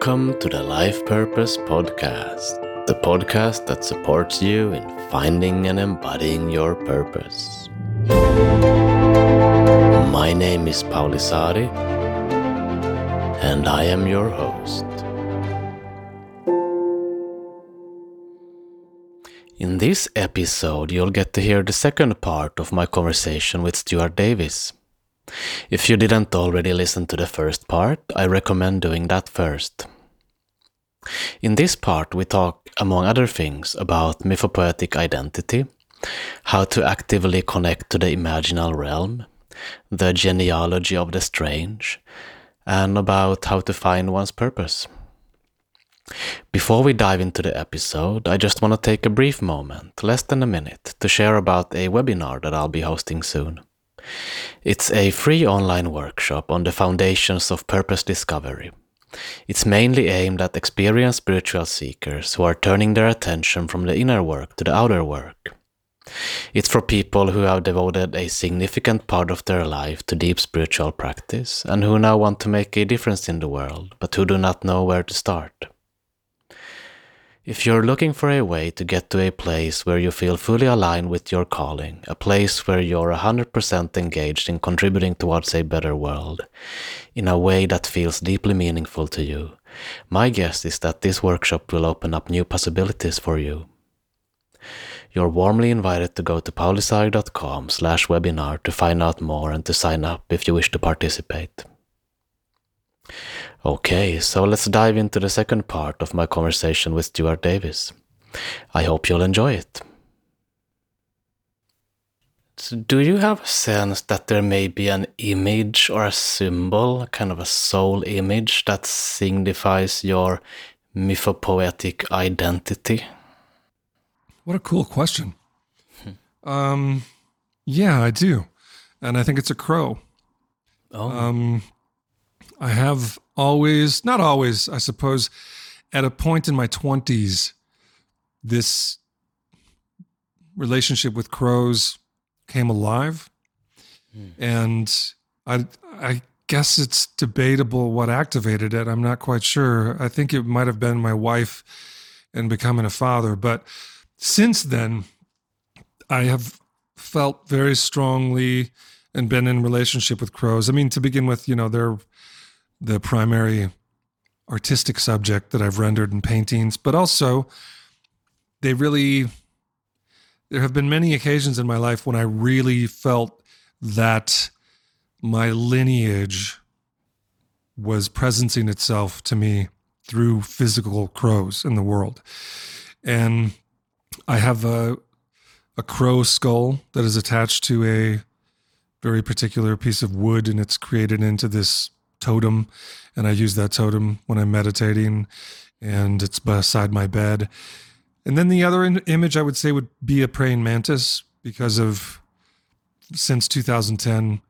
Welcome to the Life Purpose Podcast, the podcast that supports you in finding and embodying your purpose. My name is Pauli Saari, and I am your host. In this episode, you'll get to hear the second part of my conversation with Stuart Davis. If you didn't already listen to the first part, I recommend doing that first. In this part, we talk, among other things, about mythopoetic identity, how to actively connect to the imaginal realm, the genealogy of the strange, and about how to find one's purpose. Before we dive into the episode, I just want to take a brief moment, less than a minute, to share about a webinar that I'll be hosting soon. It's a free online workshop on the foundations of purpose discovery. It's mainly aimed at experienced spiritual seekers who are turning their attention from the inner work to the outer work. It's for people who have devoted a significant part of their life to deep spiritual practice and who now want to make a difference in the world, but who do not know where to start. If you're looking for a way to get to a place where you feel fully aligned with your calling, a place where you're 100% engaged in contributing towards a better world, in a way that feels deeply meaningful to you, my guess is that this workshop will open up new possibilities for you. You're warmly invited to go to paulisaari.com slash webinar to find out more and to sign up if you wish to participate. Okay, so let's dive into the second part of my conversation with Stuart Davis. I hope you'll enjoy it. So do you have a sense that there may be an image or a symbol, kind of a soul image, that signifies your mythopoetic identity? What a cool question. um, yeah, I do, and I think it's a crow. Oh, Um, I have always, not always, I suppose, at a point in my 20s, this relationship with crows came alive. Hmm. And I, I guess it's debatable what activated it. I'm not quite sure. I think it might have been my wife and becoming a father. But since then, I have felt very strongly and been in relationship with crows. I mean, to begin with, you know, they're the primary artistic subject that I've rendered in paintings, but also they really there have been many occasions in my life when I really felt that my lineage was presencing itself to me through physical crows in the world. And I have a a crow skull that is attached to a very particular piece of wood and it's created into this totem and I use that totem when I'm meditating and it's beside my bed. And then the other in- image I would say would be a praying mantis because of since 2010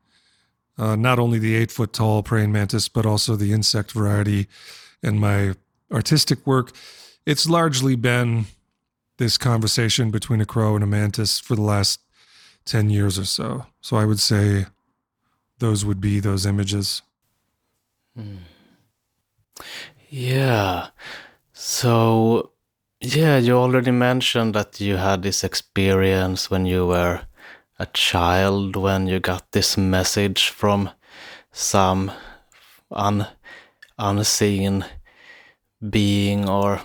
uh, not only the eight foot tall praying mantis but also the insect variety in my artistic work. It's largely been this conversation between a crow and a mantis for the last 10 years or so. So I would say those would be those images. Yeah. So, yeah, you already mentioned that you had this experience when you were a child, when you got this message from some un, unseen being or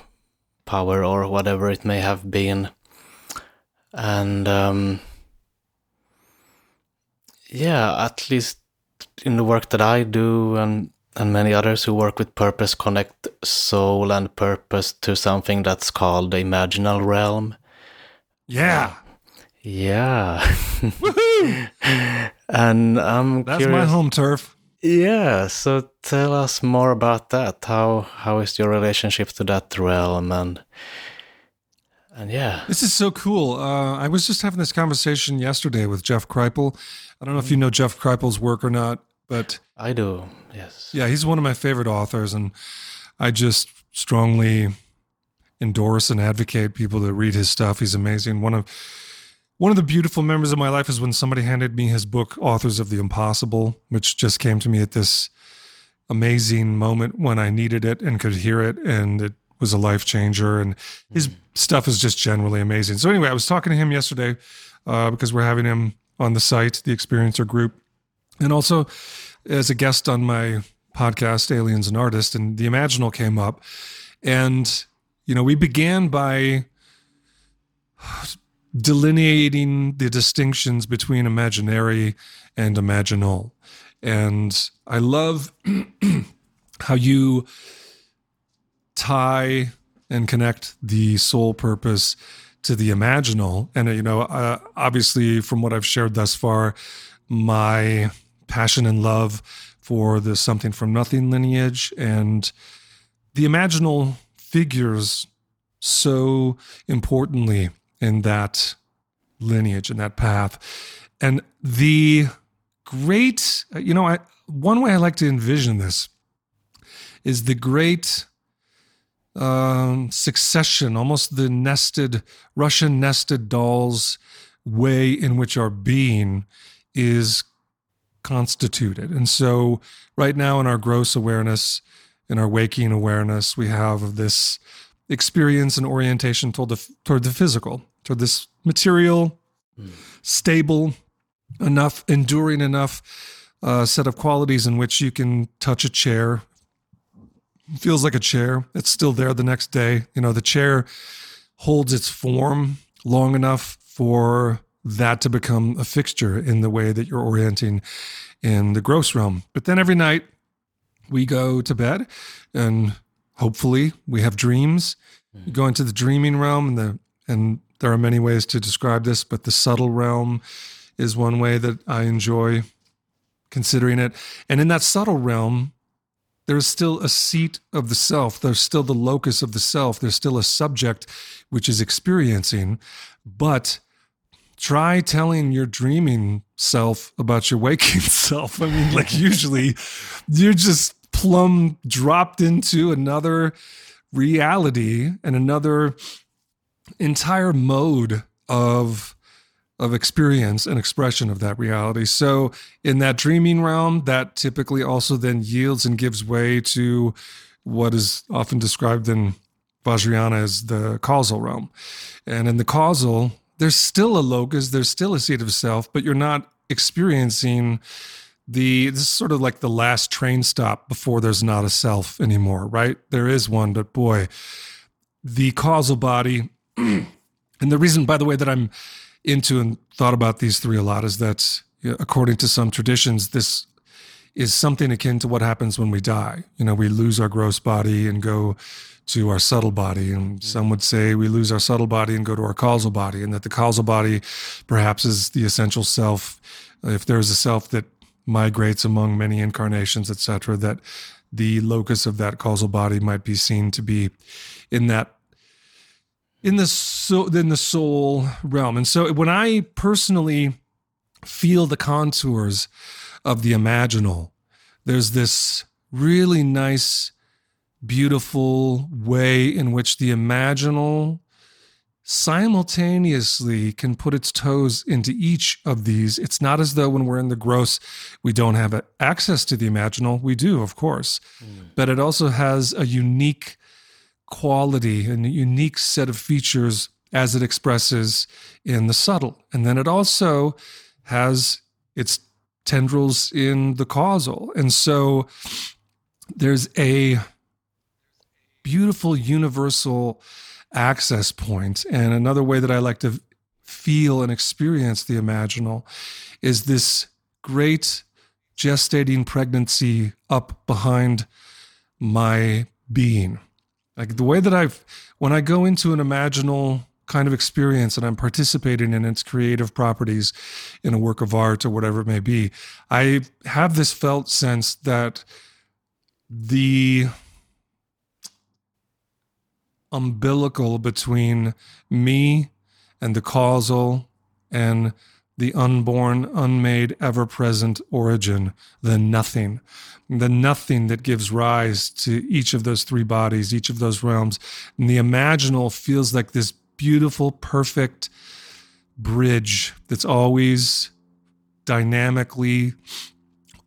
power or whatever it may have been. And um, yeah, at least in the work that I do and and many others who work with purpose connect soul and purpose to something that's called the imaginal realm. Yeah. Yeah. Woohoo! and I'm That's curious. my home turf. Yeah, so tell us more about that. How how is your relationship to that realm and and yeah. This is so cool. Uh, I was just having this conversation yesterday with Jeff Kripal. I don't know if you know Jeff Kripal's work or not, but I do. Yes. yeah, he's one of my favorite authors, and I just strongly endorse and advocate people to read his stuff. He's amazing. One of one of the beautiful memories of my life is when somebody handed me his book, Authors of the Impossible, which just came to me at this amazing moment when I needed it and could hear it, and it was a life changer. And his stuff is just generally amazing. So anyway, I was talking to him yesterday uh, because we're having him on the site, the Experiencer Group, and also as a guest on my podcast, Aliens and Artists, and the Imaginal came up, and you know we began by delineating the distinctions between imaginary and imaginal. And I love how you tie and connect the soul purpose to the imaginal. And, you know, uh, obviously, from what I've shared thus far, my passion and love for the something from nothing lineage and the imaginal figures so importantly in that lineage and that path. And the great, you know, I, one way I like to envision this is the great um, succession, almost the nested, Russian nested dolls way in which our being is constituted. And so, right now, in our gross awareness, in our waking awareness, we have this experience and orientation toward the, toward the physical, toward this material, mm. stable enough, enduring enough uh, set of qualities in which you can touch a chair. feels like a chair. It's still there the next day. You know, the chair holds its form long enough for that to become a fixture in the way that you're orienting in the gross realm. But then every night we go to bed and hopefully we have dreams. You go into the dreaming realm and the and there are many ways to describe this, but the subtle realm is one way that I enjoy considering it. And in that subtle realm, there's still a seat of the self. There's still the locus of the self. There's still a subject which is experiencing. But try telling your dreaming self about your waking self. I mean, like, usually you're just plumb dropped into another reality and another entire mode of of experience and expression of that reality. So in that dreaming realm, that typically also then yields and gives way to what is often described in Vajrayana as the causal realm. And in the causal, there's still a locus, there's still a seat of self, but you're not experiencing the this is sort of like the last train stop before there's not a self anymore, right? There is one, but boy, the causal body and the reason by the way that I'm into and thought about these three a lot is that according to some traditions this is something akin to what happens when we die. You know, we lose our gross body and go to our subtle body. And mm-hmm. some would say we lose our subtle body and go to our causal body, and that the causal body perhaps is the essential self. If there's a self that migrates among many incarnations, etc., that the locus of that causal body might be seen to be in that in the soul in the soul realm. And so when I personally feel the contours of the imaginal, there's this really nice, beautiful way in which the imaginal simultaneously can put its toes into each of these. It's not as though when we're in the gross, we don't have access to the imaginal. We do, of course, mm. but it also has a unique quality and a unique set of features as it expresses in the subtle. And then it also has its tendrils in the causal. And so there's a beautiful universal access point. And another way that I like to feel and experience the imaginal is this great gestating pregnancy up behind my being. Like the way that I've, when I go into an imaginal kind of experience and I'm participating in its creative properties in a work of art or whatever it may be, I have this felt sense that the umbilical between me and the causal and the unborn, unmade, ever present origin, the nothing, the nothing that gives rise to each of those three bodies, each of those realms. And the imaginal feels like this beautiful, perfect bridge that's always dynamically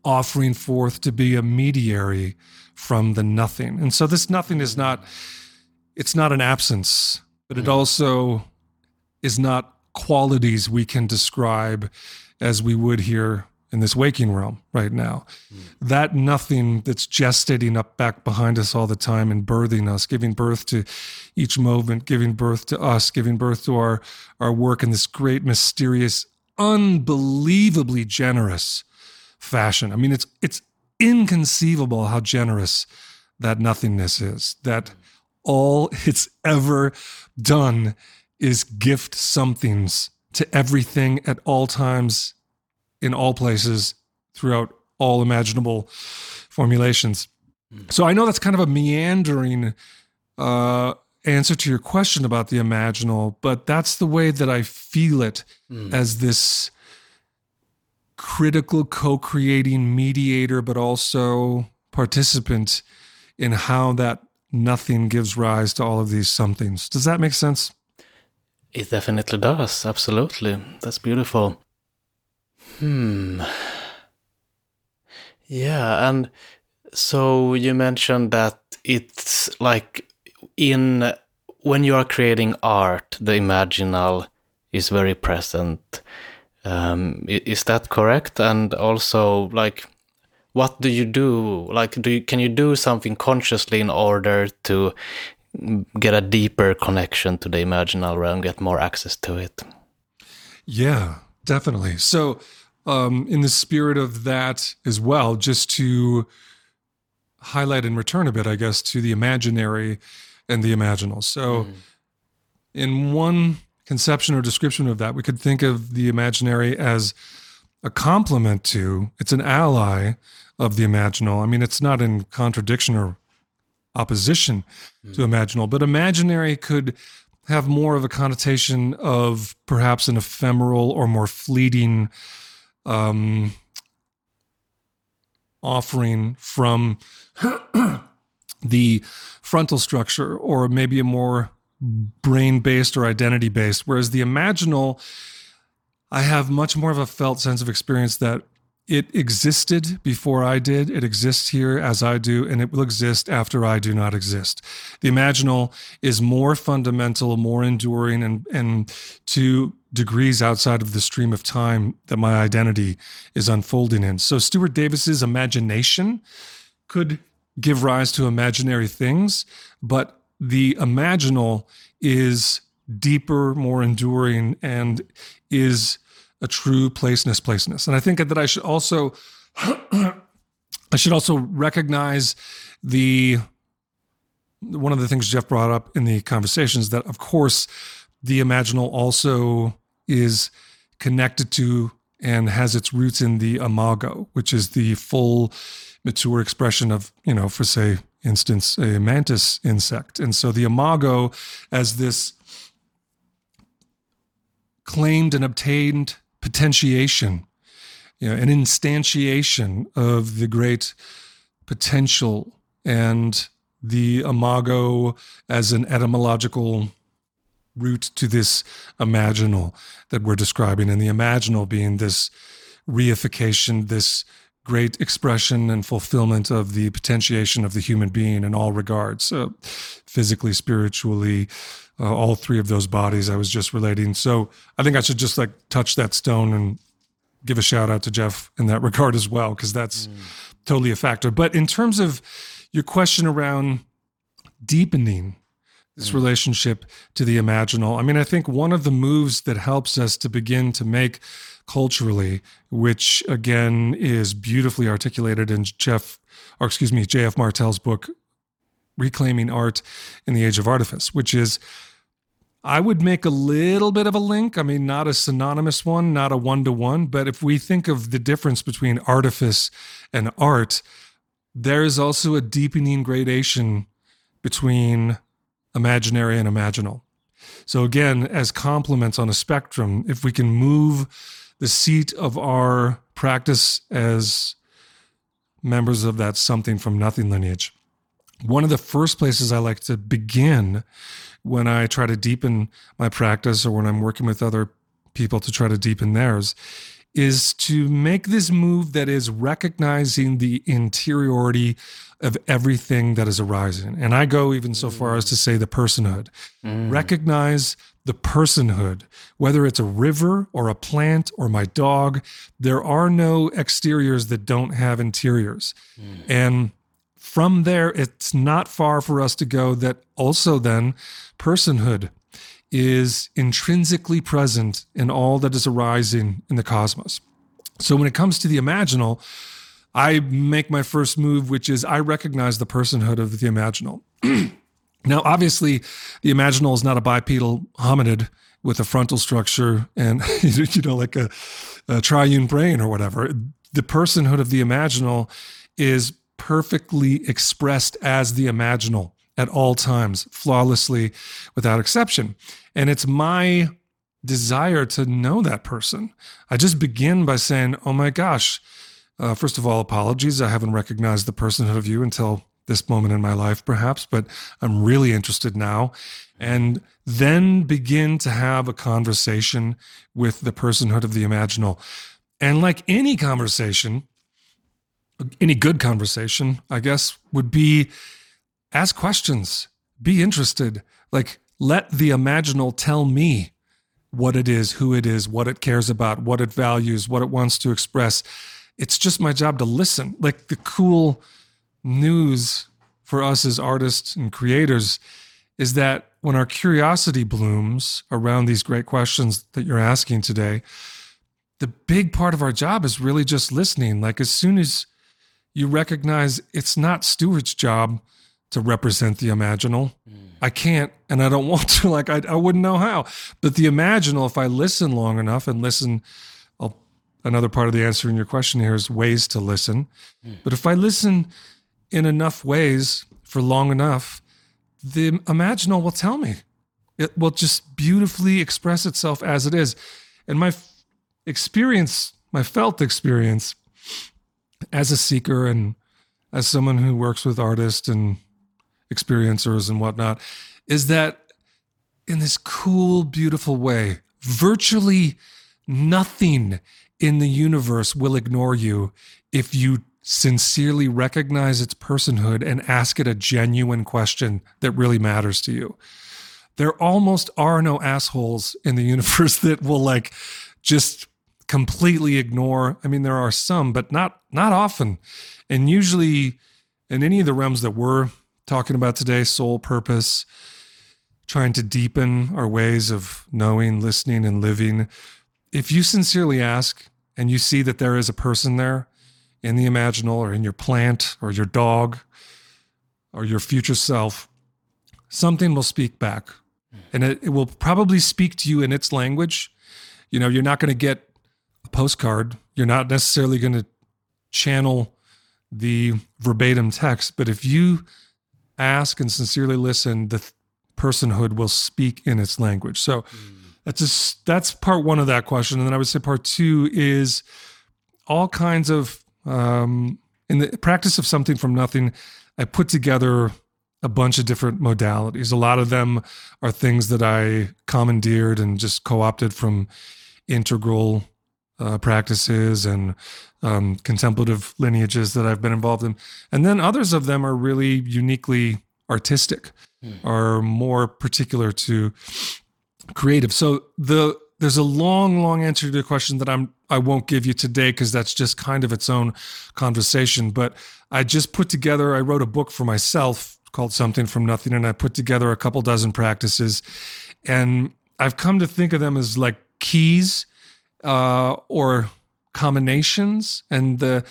offering forth to be a mediary from the nothing. And so this nothing is not it's not an absence, but it also is not qualities we can describe as we would here in this waking realm right now. Mm. That nothing that's gestating up back behind us all the time and birthing us, giving birth to each moment, giving birth to us, giving birth to our, our work in this great, mysterious, unbelievably generous fashion. I mean, it's it's inconceivable how generous that nothingness is. That all it's ever done is gift somethings to everything at all times, in all places, throughout all imaginable formulations. Mm. So I know that's kind of a meandering uh, answer to your question about the imaginal, but that's the way that I feel it mm. as this critical co creating mediator, but also participant in how that nothing gives rise to all of these somethings. Does that make sense? It definitely does. Absolutely. That's beautiful. Hmm. Yeah, and so you mentioned that it's like in when you are creating art, the imaginal is very present. Um, is that correct? And also, like, what do you do? Like, do you, can you do something consciously in order to get a deeper connection to the imaginal realm, get more access to it? Yeah, definitely. So, um, in the spirit of that as well, just to highlight and return a bit, I guess, to the imaginary and the imaginal. So, mm. in one conception or description of that, we could think of the imaginary as a complement to, it's an ally of the imaginal. I mean, it's not in contradiction or opposition mm. to imaginal, but imaginary could have more of a connotation of perhaps an ephemeral or more fleeting um, offering from the frontal structure, or maybe a more brain based or identity based. Whereas the imaginal, I have much more of a felt sense of experience that it existed before I did. It exists here as I do, and it will exist after I do not exist. The imaginal is more fundamental, more enduring, and, and to degrees outside of the stream of time that my identity is unfolding in. So, Stuart Davis's imagination could give rise to imaginary things, but the imaginal is deeper, more enduring, and is a true placeness, placeness. And I think that I should also I should also recognize the one of the things Jeff brought up in the conversations that of course the imaginal also is connected to and has its roots in the imago, which is the full mature expression of, you know, for say instance, a mantis insect. And so the imago as this claimed and obtained potentiation, you know, an instantiation of the great potential and the imago as an etymological root to this imaginal that we're describing, and the imaginal being this reification, this great expression and fulfillment of the potentiation of the human being in all regards, uh, physically, spiritually, uh, all three of those bodies I was just relating. So I think I should just like touch that stone and give a shout out to Jeff in that regard as well, because that's mm. totally a factor. But in terms of your question around deepening this mm. relationship to the imaginal, I mean, I think one of the moves that helps us to begin to make culturally, which again is beautifully articulated in Jeff, or excuse me, J.F. Martel's book, Reclaiming Art in the Age of Artifice, which is I would make a little bit of a link. I mean, not a synonymous one, not a one to one, but if we think of the difference between artifice and art, there is also a deepening gradation between imaginary and imaginal. So, again, as complements on a spectrum, if we can move the seat of our practice as members of that something from nothing lineage, one of the first places I like to begin when I try to deepen my practice or when I'm working with other people to try to deepen theirs is to make this move that is recognizing the interiority of everything that is arising. And I go even so far as to say the personhood. Mm. Recognize the personhood, whether it's a river or a plant or my dog. There are no exteriors that don't have interiors. Mm. And from there, it's not far for us to go that also then personhood is intrinsically present in all that is arising in the cosmos. So when it comes to the imaginal, I make my first move, which is I recognize the personhood of the imaginal. now, obviously, the imaginal is not a bipedal hominid with a frontal structure and you know like a, a triune brain or whatever. The personhood of the imaginal is perfectly expressed as the imaginal at all times, flawlessly, without exception. And it's my desire to know that person. I just begin by saying, Oh my gosh, uh, first of all, apologies. I haven't recognized the personhood of you until this moment in my life, perhaps, but I'm really interested now. And then begin to have a conversation with the personhood of the imaginal. And like any conversation, any good conversation, I guess, would be ask questions, be interested. Like, let the imaginal tell me what it is, who it is, what it cares about, what it values, what it wants to express. It's just my job to listen. Like, the cool news for us as artists and creators is that when our curiosity blooms around these great questions that you're asking today, the big part of our job is really just listening. Like, as soon as you recognize it's not Stuart's job to represent the imaginal. Mm. I can't and I don't want to. Like, I, I wouldn't know how. But the imaginal, if I listen long enough and listen, another part of the answer in your question here is ways to listen. Mm. But if I listen in enough ways for long enough, the imaginal will tell me. It will just beautifully express itself as it is. And my experience, my felt experience as a seeker and as someone who works with artists and experiencers and whatnot is that in this cool, beautiful way, virtually nothing in the universe will ignore you if you sincerely recognize its personhood and ask it a genuine question that really matters to you. There almost are no assholes in the universe that will like just completely ignore. I mean, there are some, but not not often. And usually in any of the realms that we're talking about today soul purpose, trying to deepen our ways of knowing, listening, and living. If you sincerely ask and you see that there is a person there in the imaginal or in your plant or your dog or your future self, something will speak back. And it, it will probably speak to you in its language. You know, you're not going to get a postcard. You're not necessarily going to channel the verbatim text. But if you ask and sincerely listen, the th- personhood will speak in its language. So mm. That's just that's part one of that question, and then I would say part two is all kinds of um, in the practice of something from nothing. I put together a bunch of different modalities. A lot of them are things that I commandeered and just co-opted from integral uh, practices and um, contemplative lineages that I've been involved in. And then others of them are really uniquely artistic, mm. are more particular to creative. So the there's a long, long answer to the question that I'm I won't give you today because that's just kind of its own conversation. But I just put together, I wrote a book for myself called Something from Nothing, and I put together a couple dozen practices. And I've come to think of them as like keys uh, or combinations and the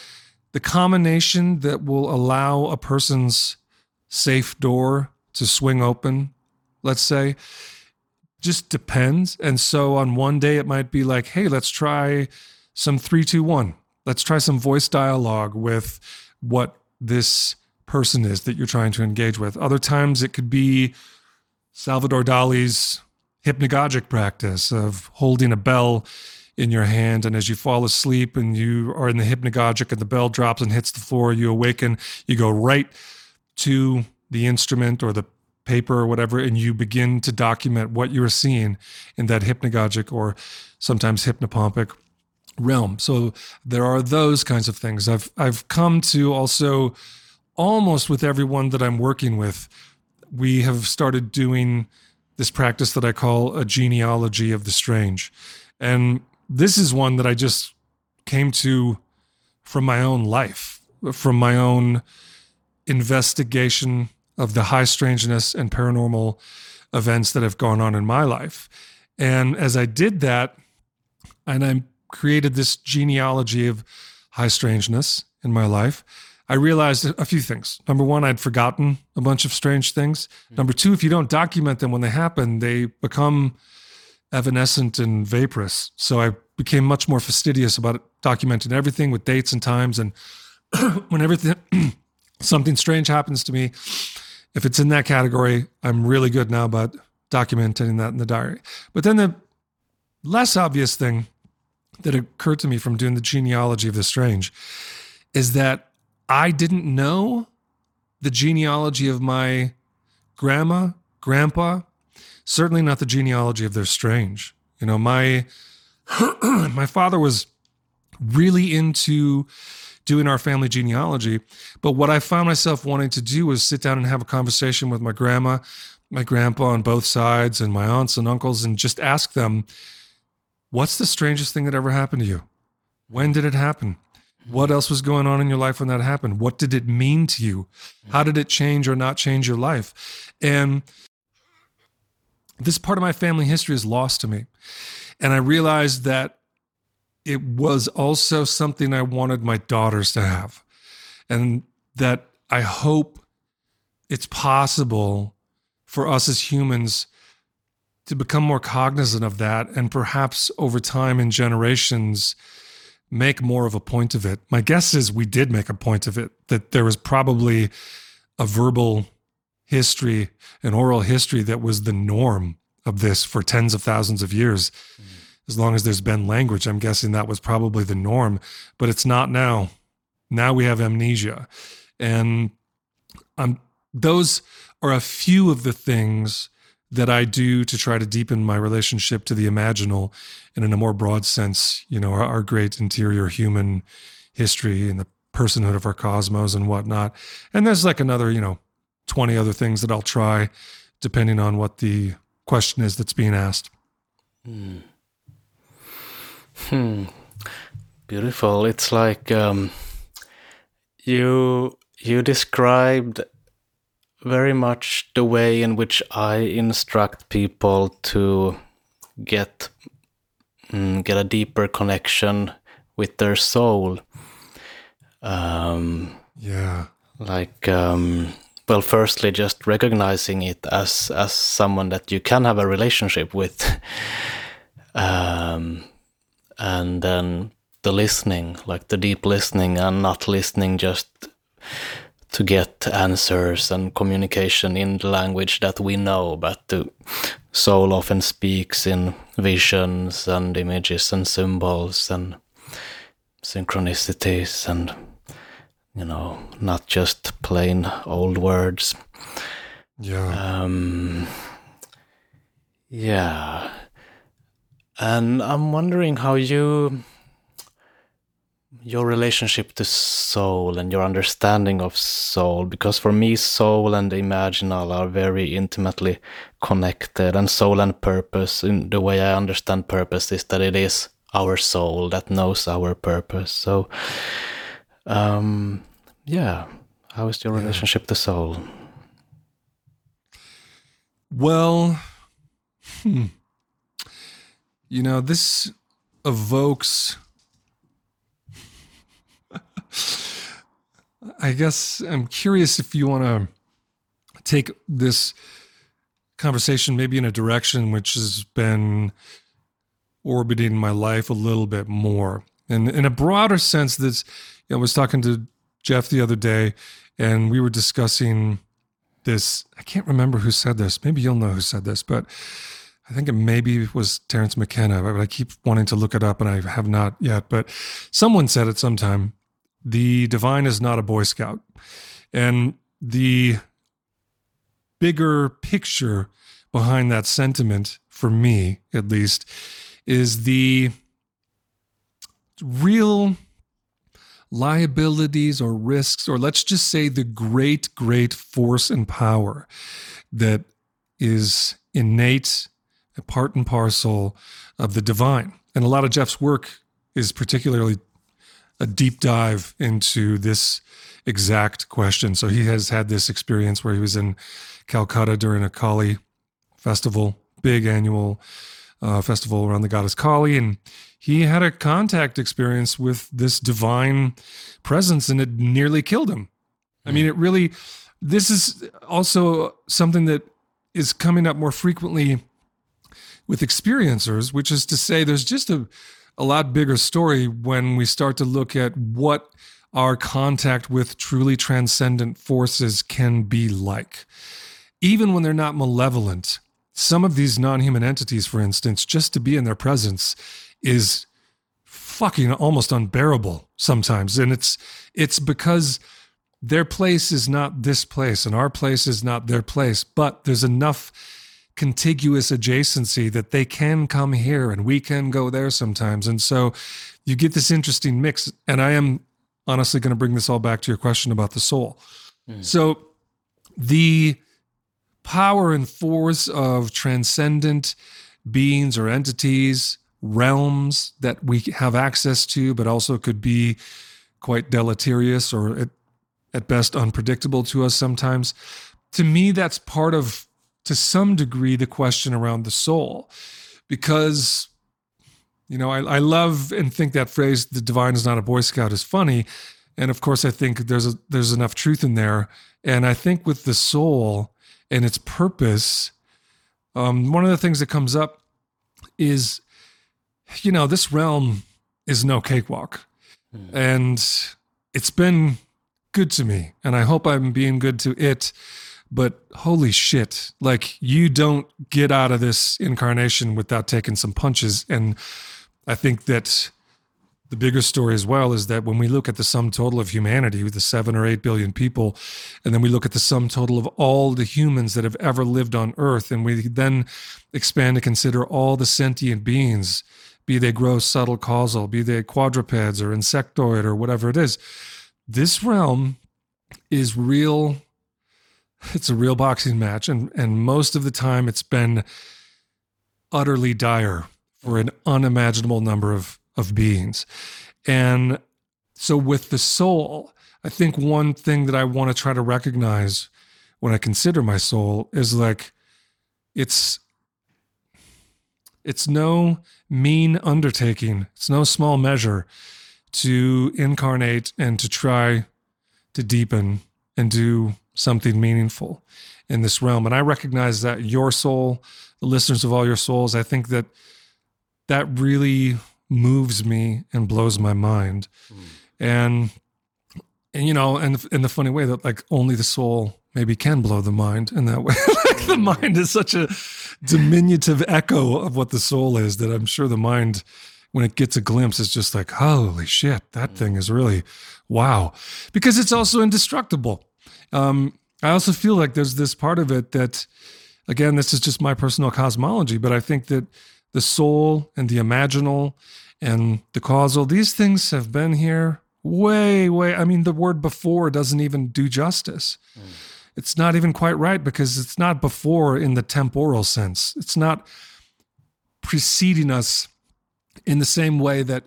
the combination that will allow a person's safe door to swing open let's say just depends and so on one day it might be like hey let's try some 321 let's try some voice dialogue with what this person is that you're trying to engage with other times it could be salvador dali's hypnagogic practice of holding a bell in your hand. And as you fall asleep and you are in the hypnagogic and the bell drops and hits the floor, you awaken, you go right to the instrument or the paper or whatever, and you begin to document what you're seeing in that hypnagogic or sometimes hypnopompic realm. So there are those kinds of things. I've I've come to also almost with everyone that I'm working with, we have started doing this practice that I call a genealogy of the strange. And this is one that I just came to from my own life, from my own investigation of the high strangeness and paranormal events that have gone on in my life. And as I did that, and I created this genealogy of high strangeness in my life, I realized a few things. Number one, I'd forgotten a bunch of strange things. Hmm. Number two, if you don't document them when they happen, they become evanescent and vaporous. So I became much more fastidious about documenting everything with dates and times. And when everything, something strange happens to me, if it's in that category, I'm really good now about documenting that in the diary. But then the less obvious thing that occurred to me from doing the genealogy of the strange is that I didn't know the genealogy of my grandma, grandpa, certainly not the genealogy of their strange. You know, my my father was really into doing our family genealogy, but what I found myself wanting to do was sit down and have a conversation with my grandma, my grandpa on both sides, and my aunts and uncles, and just ask them, "What's the strangest thing that ever happened to you? When did it happen? What else was going on in your life when that happened? What did it mean to you? How did it change or not change your life?" And this part of my family history is lost to me. And I realized that it was also something I wanted my daughters to have. And that I hope it's possible for us as humans to become more cognizant of that and perhaps over time in generations make more of a point of it. My guess is we did make a point of it, that there was probably a verbal history, an oral history that was the norm of this for tens of thousands of years. Mm. As long as there's been language, I'm guessing that was probably the norm, but it's not now. Now we have amnesia. And those are a few of the things that I do to try to deepen my relationship to the imaginal and in a more broad sense, you know, our, our great interior human history and the personhood of our cosmos and whatnot. And there's like another, you know, 20 other things that I'll try depending on what the question is that's being asked. Hmm. Hmm. Beautiful. It's like um, you you described very much the way in which I instruct people to get mm, get a deeper connection with their soul. Um, yeah. Like um, well firstly just recognizing it as as someone that you can have a relationship with um, and then the listening like the deep listening and not listening just to get answers and communication in the language that we know but the soul often speaks in visions and images and symbols and synchronicities and you know, not just plain old words. Yeah. Um, yeah. And I'm wondering how you, your relationship to soul and your understanding of soul, because for me, soul and imaginal are very intimately connected, and soul and purpose, in the way I understand purpose, is that it is our soul that knows our purpose. So, um, yeah, how is your yeah. relationship to soul? Well, hmm. You know, this evokes. I guess I'm curious if you want to take this conversation maybe in a direction which has been orbiting my life a little bit more. And in a broader sense, this you know, I was talking to Jeff the other day, and we were discussing this. I can't remember who said this. Maybe you'll know who said this, but I think it maybe was Terence McKenna. But I keep wanting to look it up, and I have not yet. But someone said it sometime. The divine is not a Boy Scout, and the bigger picture behind that sentiment, for me at least, is the real liabilities or risks, or let's just say the great, great force and power that is innate, a part and parcel of the divine. And a lot of Jeff's work is particularly a deep dive into this exact question. So he has had this experience where he was in Calcutta during a Kali festival, big annual uh, festival around the goddess Kali, and he had a contact experience with this divine presence, and it nearly killed him. I mean, it really. This is also something that is coming up more frequently with experiencers, which is to say, there's just a a lot bigger story when we start to look at what our contact with truly transcendent forces can be like. Even when they're not malevolent, some of these non human entities, for instance, just to be in their presence is fucking almost unbearable sometimes. And it's, it's because their place is not this place and our place is not their place, but there's enough contiguous adjacency that they can come here and we can go there sometimes. And so you get this interesting mix. And I am honestly going to bring this all back to your question about the soul. Mm. So the power and force of transcendent beings or entities, realms that we have access to, but also could be quite deleterious or at, at best unpredictable to us sometimes. To me, that's part of to some degree the question around the soul. Because you know I, I, love and think that phrase the divine is not a boy scout is funny. And of course i think there's a there's enough truth in there. And i think with the soul and its purpose um, one of the things that comes up is you know this realm is no cakewalk. Mm. and it's been good to me. And i hope i'm being good to it but holy shit, like you don't get out of this incarnation without taking some punches. And I think that the bigger story as well is that when we look at the sum total of humanity, with the seven or eight billion people, and then we look at the sum total of all the humans that have ever lived on Earth, and we then expand to consider all the sentient beings, be they gross, subtle, causal, be they quadrupeds or insectoid or whatever it is, this realm is real it's a real boxing match, and and most of the time it's been utterly dire for an unimaginable number of of beings, and so with the soul, I think one thing that I want to try to recognize when I consider my soul is like it's it's no mean undertaking. It's no small measure to incarnate and to try to deepen and do something meaningful in this realm. And I recognize that your soul, the listeners of all your souls, I think that that really moves me and blows my mind. Mm. And and you know, and in the funny way that like only the soul maybe can blow the mind in that way. like the mind is such a diminutive echo of what the soul is that I'm sure the mind when it gets a glimpse is just like, holy shit, that mm. thing is really wow. Because it's also indestructible. Um, I also feel like there's this part of it that, again, this is just my personal cosmology, but I think that the soul and the imaginal and the causal, these things have been here way, way. I mean, the word before doesn't even do justice. Mm. It's not even quite right because it's not before in the temporal sense. It's not preceding us in the same way that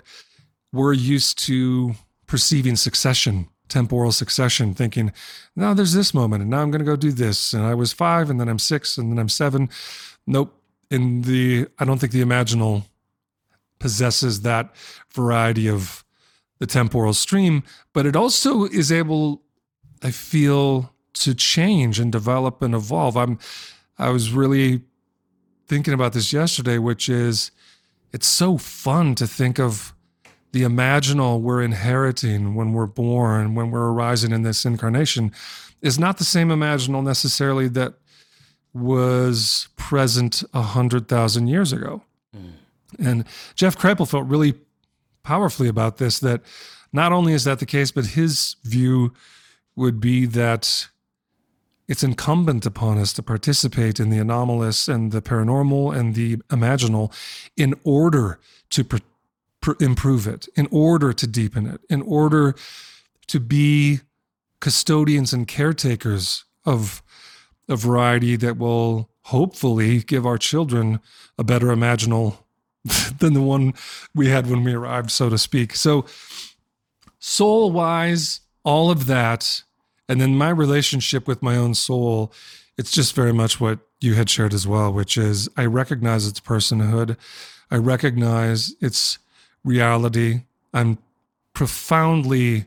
we're used to perceiving succession temporal succession, thinking, now there's this moment, and now I'm going to go do this. And I was five, and then I'm six, and then I'm seven. Nope. In the, I don't think the imaginal possesses that variety of the temporal stream, but it also is able, I feel, to change and develop and evolve. I'm, I was really thinking about this yesterday, which is, it's so fun to think of the imaginal we're inheriting when we're born, when we're arising in this incarnation, is not the same imaginal necessarily that was present a hundred thousand years ago. Mm. And Jeff Kripal felt really powerfully about this that not only is that the case, but his view would be that it's incumbent upon us to participate in the anomalous and the paranormal and the imaginal in order to pr- improve it, in order to deepen it, in order to be custodians and caretakers of a variety that will hopefully give our children a better imaginal than the one we had when we arrived, so to speak. So, soul wise, all of that, and then my relationship with my own soul, it's just very much what you had shared as well, which is I recognize its personhood, I recognize its reality. I'm profoundly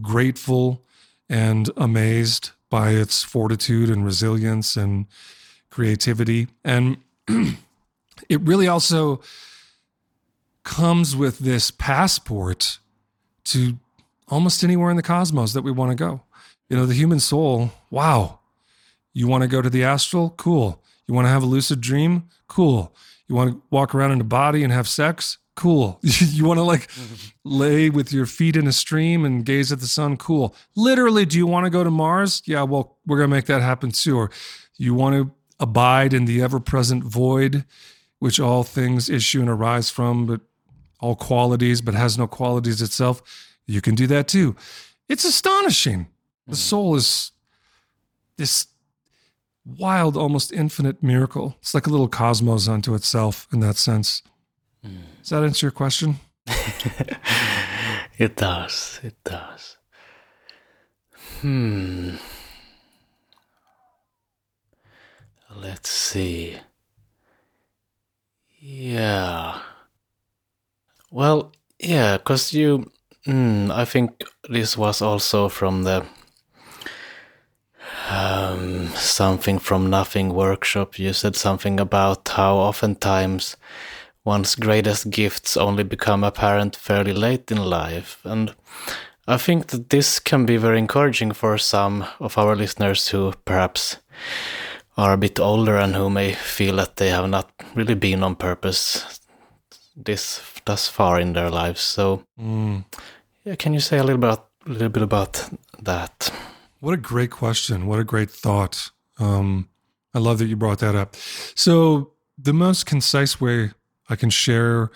grateful and amazed by its fortitude and resilience and creativity. And it really also comes with this passport to almost anywhere in the cosmos that we want to go. You know, the human soul, wow. You want to go to the astral? Cool. You want to have a lucid dream? Cool. You want to walk around in a body and have sex? Cool. you want to like lay with your feet in a stream and gaze at the sun? Cool. Literally, do you want to go to Mars? Yeah, well, we're going to make that happen too. Or you want to abide in the ever present void, which all things issue and arise from, but all qualities, but has no qualities itself? You can do that too. It's astonishing. The mm-hmm. soul is this wild, almost infinite miracle. It's like a little cosmos unto itself in that sense. Mm. Does that answer your question? it does. It does. Hmm. Let's see. Yeah. Well, yeah, because you. Mm, I think this was also from the um, something from Nothing workshop. You said something about how oftentimes one's greatest gifts only become apparent fairly late in life. And I think that this can be very encouraging for some of our listeners who perhaps are a bit older and who may feel that they have not really been on purpose this thus far in their lives. So, mm. yeah, can you say a little bit, a little bit about that? What a great question. What a great thought. Um, I love that you brought that up. So, the most concise way I can share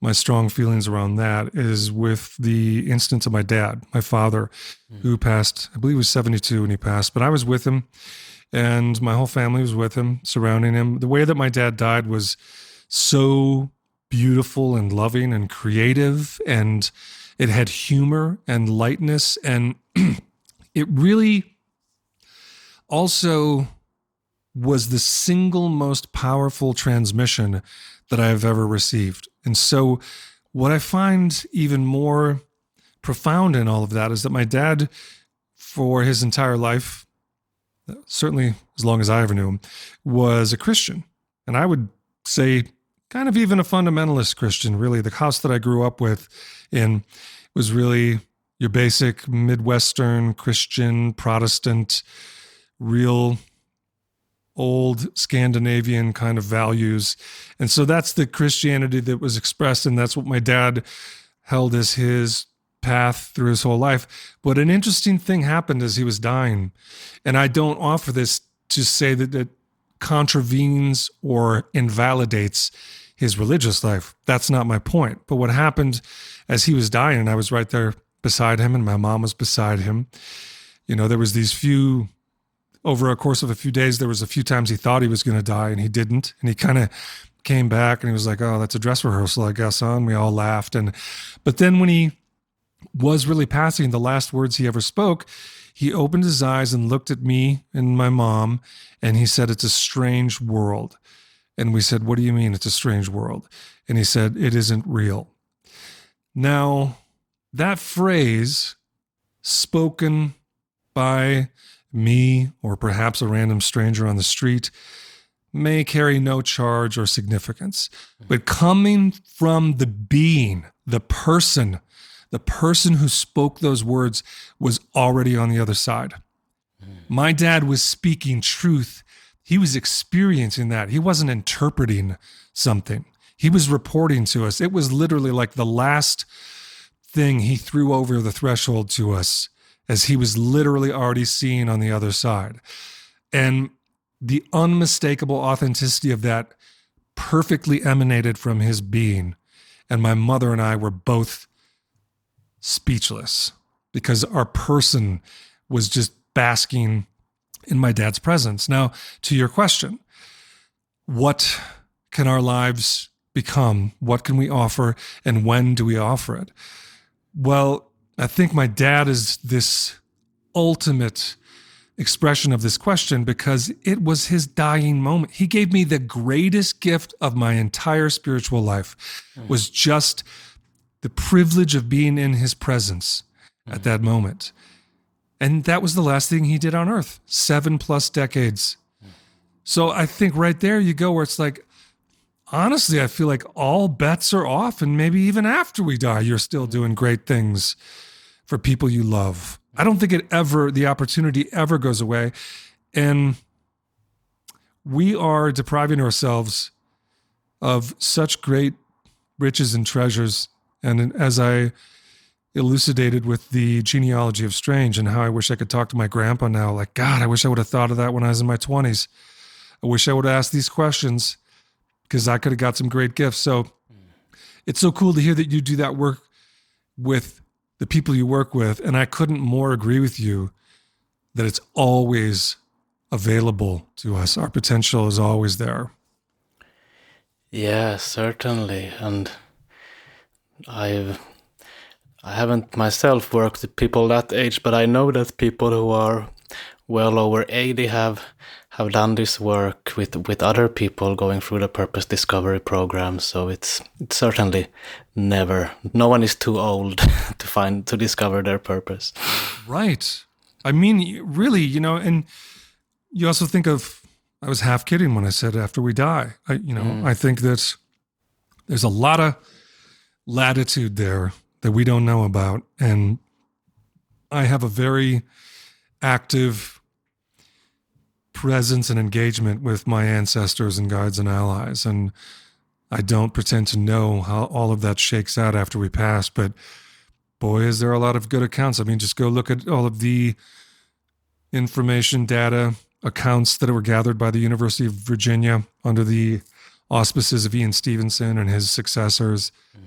my strong feelings around that is with the instance of my dad, my father, mm. who passed, I believe he was 72 when he passed, but I was with him and my whole family was with him, surrounding him. The way that my dad died was so beautiful and loving and creative, and it had humor and lightness. And it really also was the single most powerful transmission that I have ever received. And so, what I find even more profound in all of that is that my dad, for his entire life, certainly as long as I ever knew him, was a Christian. And I would say, kind of even a fundamentalist Christian, really. The house that I grew up with in was really your basic Midwestern Christian, Protestant, real old Scandinavian kind of values. And so that's the Christianity that was expressed. And that's what my dad held as his path through his whole life. But an interesting thing happened as he was dying. And I don't offer this to say that it contravenes or invalidates his religious life. That's not my point. But what happened as he was dying, and I was right there beside him, and my mom was beside him. You know, there was these few over a course of a few days, there was a few times he thought he was going to die and he didn't. And he kind of came back and he was like, "Oh, that's a dress rehearsal, I guess." Huh? And we all laughed. And but then when he was really passing the last words he ever spoke, he opened his eyes and looked at me and my mom, and he said, "It's a strange world." And we said, "What do you mean it's a strange world?" And he said, "It isn't real." Now, that phrase spoken by me or perhaps a random stranger on the street may carry no charge or significance. Mm-hmm. But coming from the being, the person, the person who spoke those words was already on the other side. Mm. My dad was speaking truth. He was experiencing that. He wasn't interpreting something. He was reporting to us. It was literally like the last thing he threw over the threshold to us as he was literally already seen on the other side. And the unmistakable authenticity of that perfectly emanated from his being. And my mother and I were both speechless because our person was just basking in my dad's presence. Now, to your question, what can our lives become? What can we offer? And when do we offer it? Well, I think my dad is this ultimate expression of this question because it was his dying moment. He gave me the greatest gift of my entire spiritual life mm. was just the privilege of being in his presence mm. at that moment. And that was the last thing he did on earth, 7 plus decades. Mm. So I think right there you go where it's like honestly I feel like all bets are off and maybe even after we die you're still doing great things for people you love. I don't think it ever, the opportunity ever goes away. And we are depriving ourselves of such great riches and treasures. And as I elucidated with the genealogy of Strange and how I wish I could talk to my grandpa now, like, God, I wish I would have thought of that when I was in my 20s. I wish I would have asked these questions because I could have got some great gifts. So it's so cool to hear that you do that work with the people you work with. And I couldn't more agree with you that it's always available to us. Our potential is always there. Yeah, certainly. And I've I haven't myself worked with people that age, but I know that people who are well over 80 have have done this work with with other people going through the purpose discovery program so it's it's certainly never no one is too old to find to discover their purpose. Right. I mean really you know and you also think of i was half kidding when i said after we die. I you know mm. i think that there's a lot of latitude there that we don't know about and i have a very active presence and engagement with my ancestors and guides and allies. And I don't pretend to know how all of that shakes out after we pass, but boy, is there a lot of good accounts. I mean, just go look at all of the information, data, accounts that were gathered by the University of Virginia under the auspices of Ian Stevenson and his successors. Mm.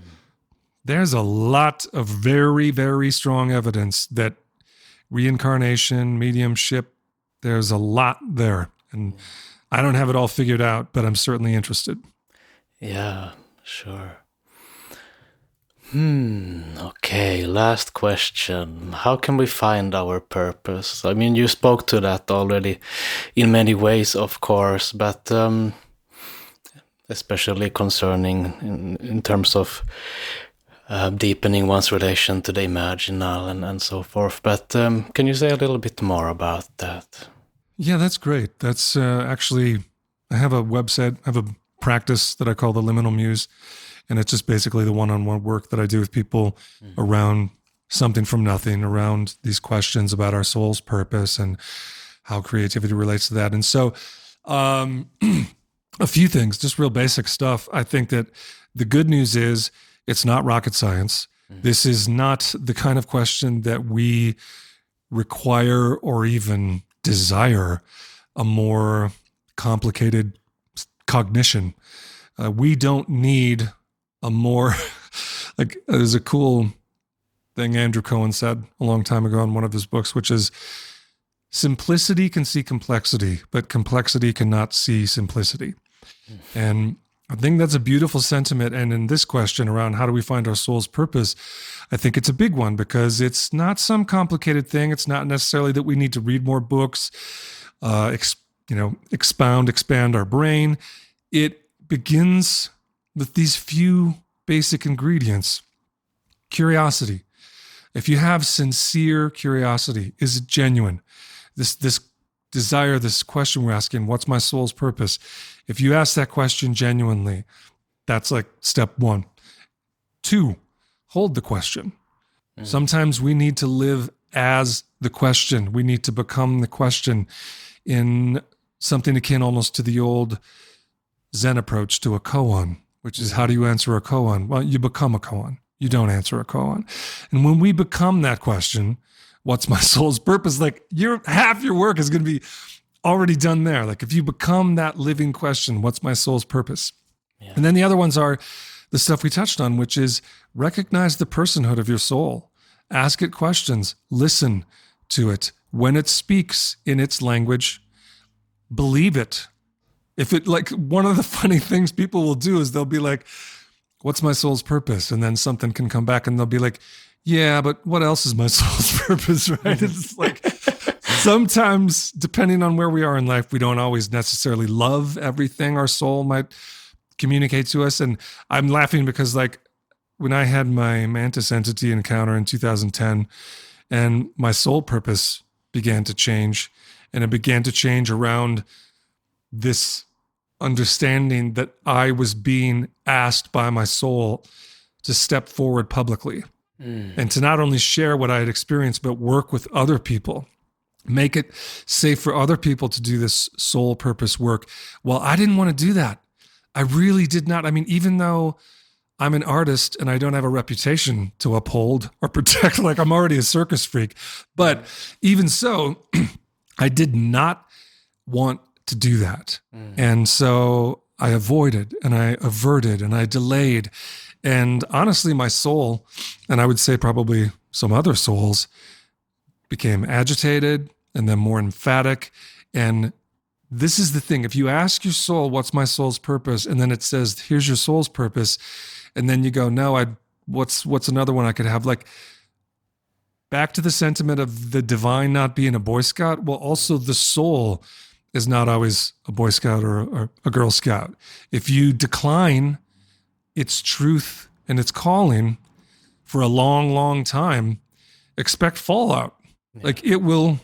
There's a lot of very, very strong evidence that reincarnation, mediumship, there's a lot there. And I don't have it all figured out, but I'm certainly interested. Yeah, sure. Hmm, okay, last question. How can we find our purpose? I mean, you spoke to that already in many ways, of course, but um, especially concerning in, in terms of uh, deepening one's relation to the imaginal and, and so forth. But um, can you say a little bit more about that? Yeah, that's great. That's uh, actually, I have a website, I have a practice that I call the Liminal Muse. And it's just basically the one on one work that I do with people mm-hmm. around something from nothing, around these questions about our soul's purpose and how creativity relates to that. And so, um, a few things, just real basic stuff. I think that the good news is it's not rocket science. Mm-hmm. This is not the kind of question that we require or even desire a more complicated cognition. Uh, we don't need a more like there's a cool thing Andrew Cohen said a long time ago in one of his books, which is simplicity can see complexity, but complexity cannot see simplicity. Mm. And I think that's a beautiful sentiment. And in this question around how do we find our soul's purpose, I think it's a big one because it's not some complicated thing. It's not necessarily that we need to read more books, uh, you know, expound, expand our brain. It begins with these few basic ingredients curiosity. If you have sincere curiosity, is it genuine? This, this desire, this question we're asking, what's my soul's purpose? If you ask that question genuinely, that's like step one. Two, hold the question. Mm. Sometimes we need to live as the question. We need to become the question in something akin almost to the old Zen approach to a koan, which is how do you answer a koan? Well, you become a koan. You don't answer a koan. And when we become that question, what's my soul's purpose? Like your half your work is going to be already done there. Like if you become that living question, what's my soul's purpose? Yeah. And then the other ones are the stuff we touched on, which is recognize the personhood of your soul, ask it questions, listen to it. When it speaks in its language, believe it. If it, like, one of the funny things people will do is they'll be like, What's my soul's purpose? And then something can come back and they'll be like, Yeah, but what else is my soul's purpose? Right? It's like, sometimes, depending on where we are in life, we don't always necessarily love everything our soul might communicate to us. And I'm laughing because, like, when I had my mantis entity encounter in 2010 and my soul purpose began to change, and it began to change around this understanding that I was being asked by my soul to step forward publicly mm. and to not only share what I had experienced, but work with other people make it safe for other people to do this soul purpose work. Well, I didn't want to do that. I really did not. I mean, even though I'm an artist and I don't have a reputation to uphold or protect, like I'm already a circus freak, but even so, I did not want to do that. Mm. And so I avoided and I averted and I delayed. And honestly, my soul, and I would say probably some other souls, became agitated, and then more emphatic. And this is the thing if you ask your soul, What's my soul's purpose? And then it says, Here's your soul's purpose. And then you go, No, I, what's, what's another one I could have? Like, back to the sentiment of the divine not being a Boy Scout. Well, also the soul is not always a Boy Scout or, or a Girl Scout. If you decline its truth and its calling for a long, long time, expect fallout. Yeah. Like it will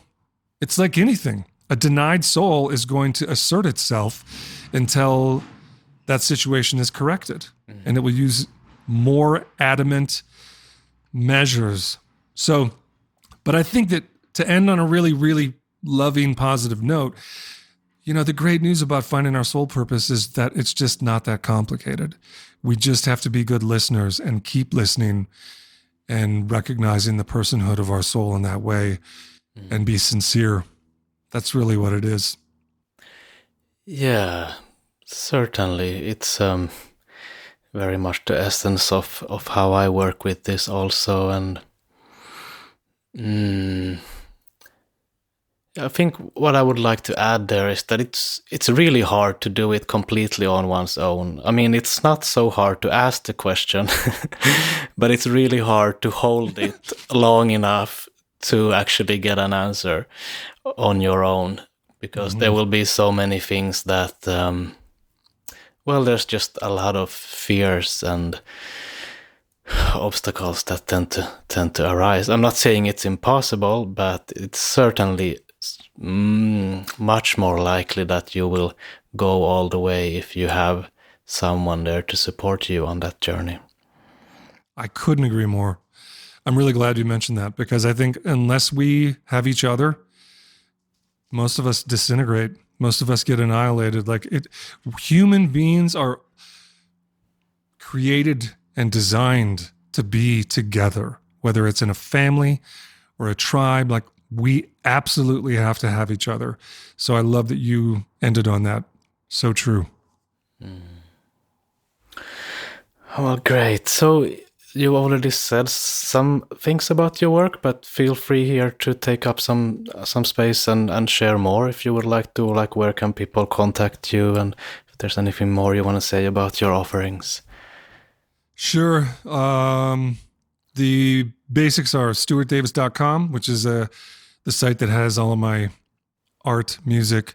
it's like anything. A denied soul is going to assert itself until that situation is corrected. Mm-hmm. And it will use more adamant measures. So, but I think that to end on a really, really loving, positive note, you know, the great news about finding our soul purpose is that it's just not that complicated. We just have to be good listeners and keep listening and recognizing the personhood of our soul in that way mm. and be sincere. That's really what it is. Yeah, certainly. It's um, very much the essence of, of how I work with this also. And mm, I think what I would like to add there is that it's it's really hard to do it completely on one's own. I mean, it's not so hard to ask the question, but it's really hard to hold it long enough to actually get an answer on your own because mm-hmm. there will be so many things that um, well there's just a lot of fears and obstacles that tend to tend to arise. I'm not saying it's impossible but it's certainly mm, much more likely that you will go all the way if you have someone there to support you on that journey. I couldn't agree more I'm really glad you mentioned that because I think unless we have each other, most of us disintegrate. Most of us get annihilated. Like it, human beings are created and designed to be together, whether it's in a family or a tribe. Like we absolutely have to have each other. So I love that you ended on that. So true. Mm. Well, great. So you already said some things about your work, but feel free here to take up some some space and, and share more if you would like to. Like, where can people contact you, and if there's anything more you want to say about your offerings? Sure. Um, the basics are stuartdavis.com, which is a uh, the site that has all of my art, music,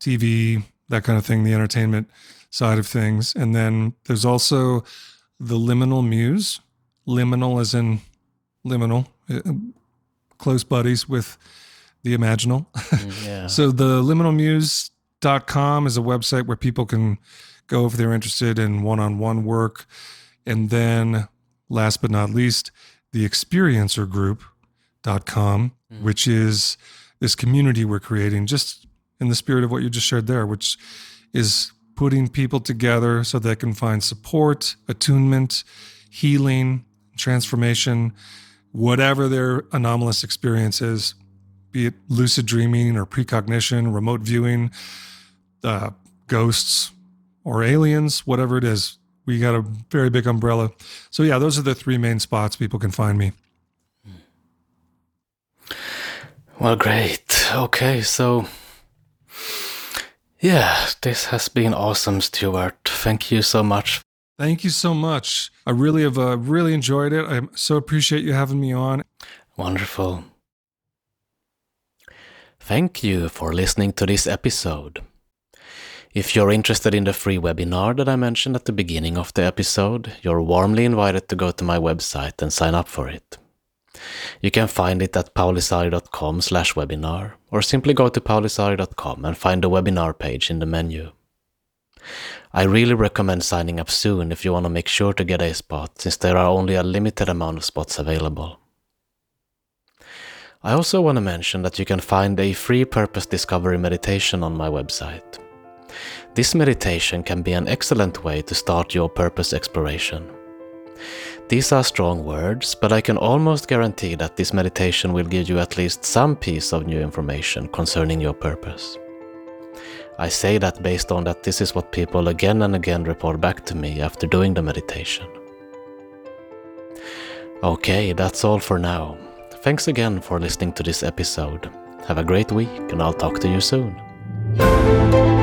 TV, that kind of thing, the entertainment side of things. And then there's also the Liminal Muse, liminal as in liminal, uh, close buddies with the imaginal. Yeah. so the liminalmuse.com is a website where people can go if they're interested in one-on-one work. And then last but not least, the experiencergroup.com, mm. which is this community we're creating just in the spirit of what you just shared there, which is putting people together so they can find support, attunement, healing, transformation, whatever their anomalous experience is, be it lucid dreaming or precognition, remote viewing, uh, ghosts, or aliens, whatever it is, we got a very big umbrella. So yeah, those are the three main spots people can find me. Well, great. Okay, so yeah, this has been awesome, Stuart. Thank you so much. Thank you so much. I really have uh, really enjoyed it. I so appreciate you having me on. Wonderful. Thank you for listening to this episode. If you're interested in the free webinar that I mentioned at the beginning of the episode, you're warmly invited to go to my website and sign up for it. You can find it at paulisaari.com slash webinar, or simply go to paulisaari.com and find the webinar page in the menu. I really recommend signing up soon if you want to make sure to get a spot, since there are only a limited amount of spots available. I also want to mention that you can find a free purpose discovery meditation on my website. This meditation can be an excellent way to start your purpose exploration. These are strong words, but I can almost guarantee that this meditation will give you at least some piece of new information concerning your purpose. I say that based on that this is what people again and again report back to me after doing the meditation. Okay, that's all for now. Thanks again for listening to this episode. Have a great week, and I'll talk to you soon.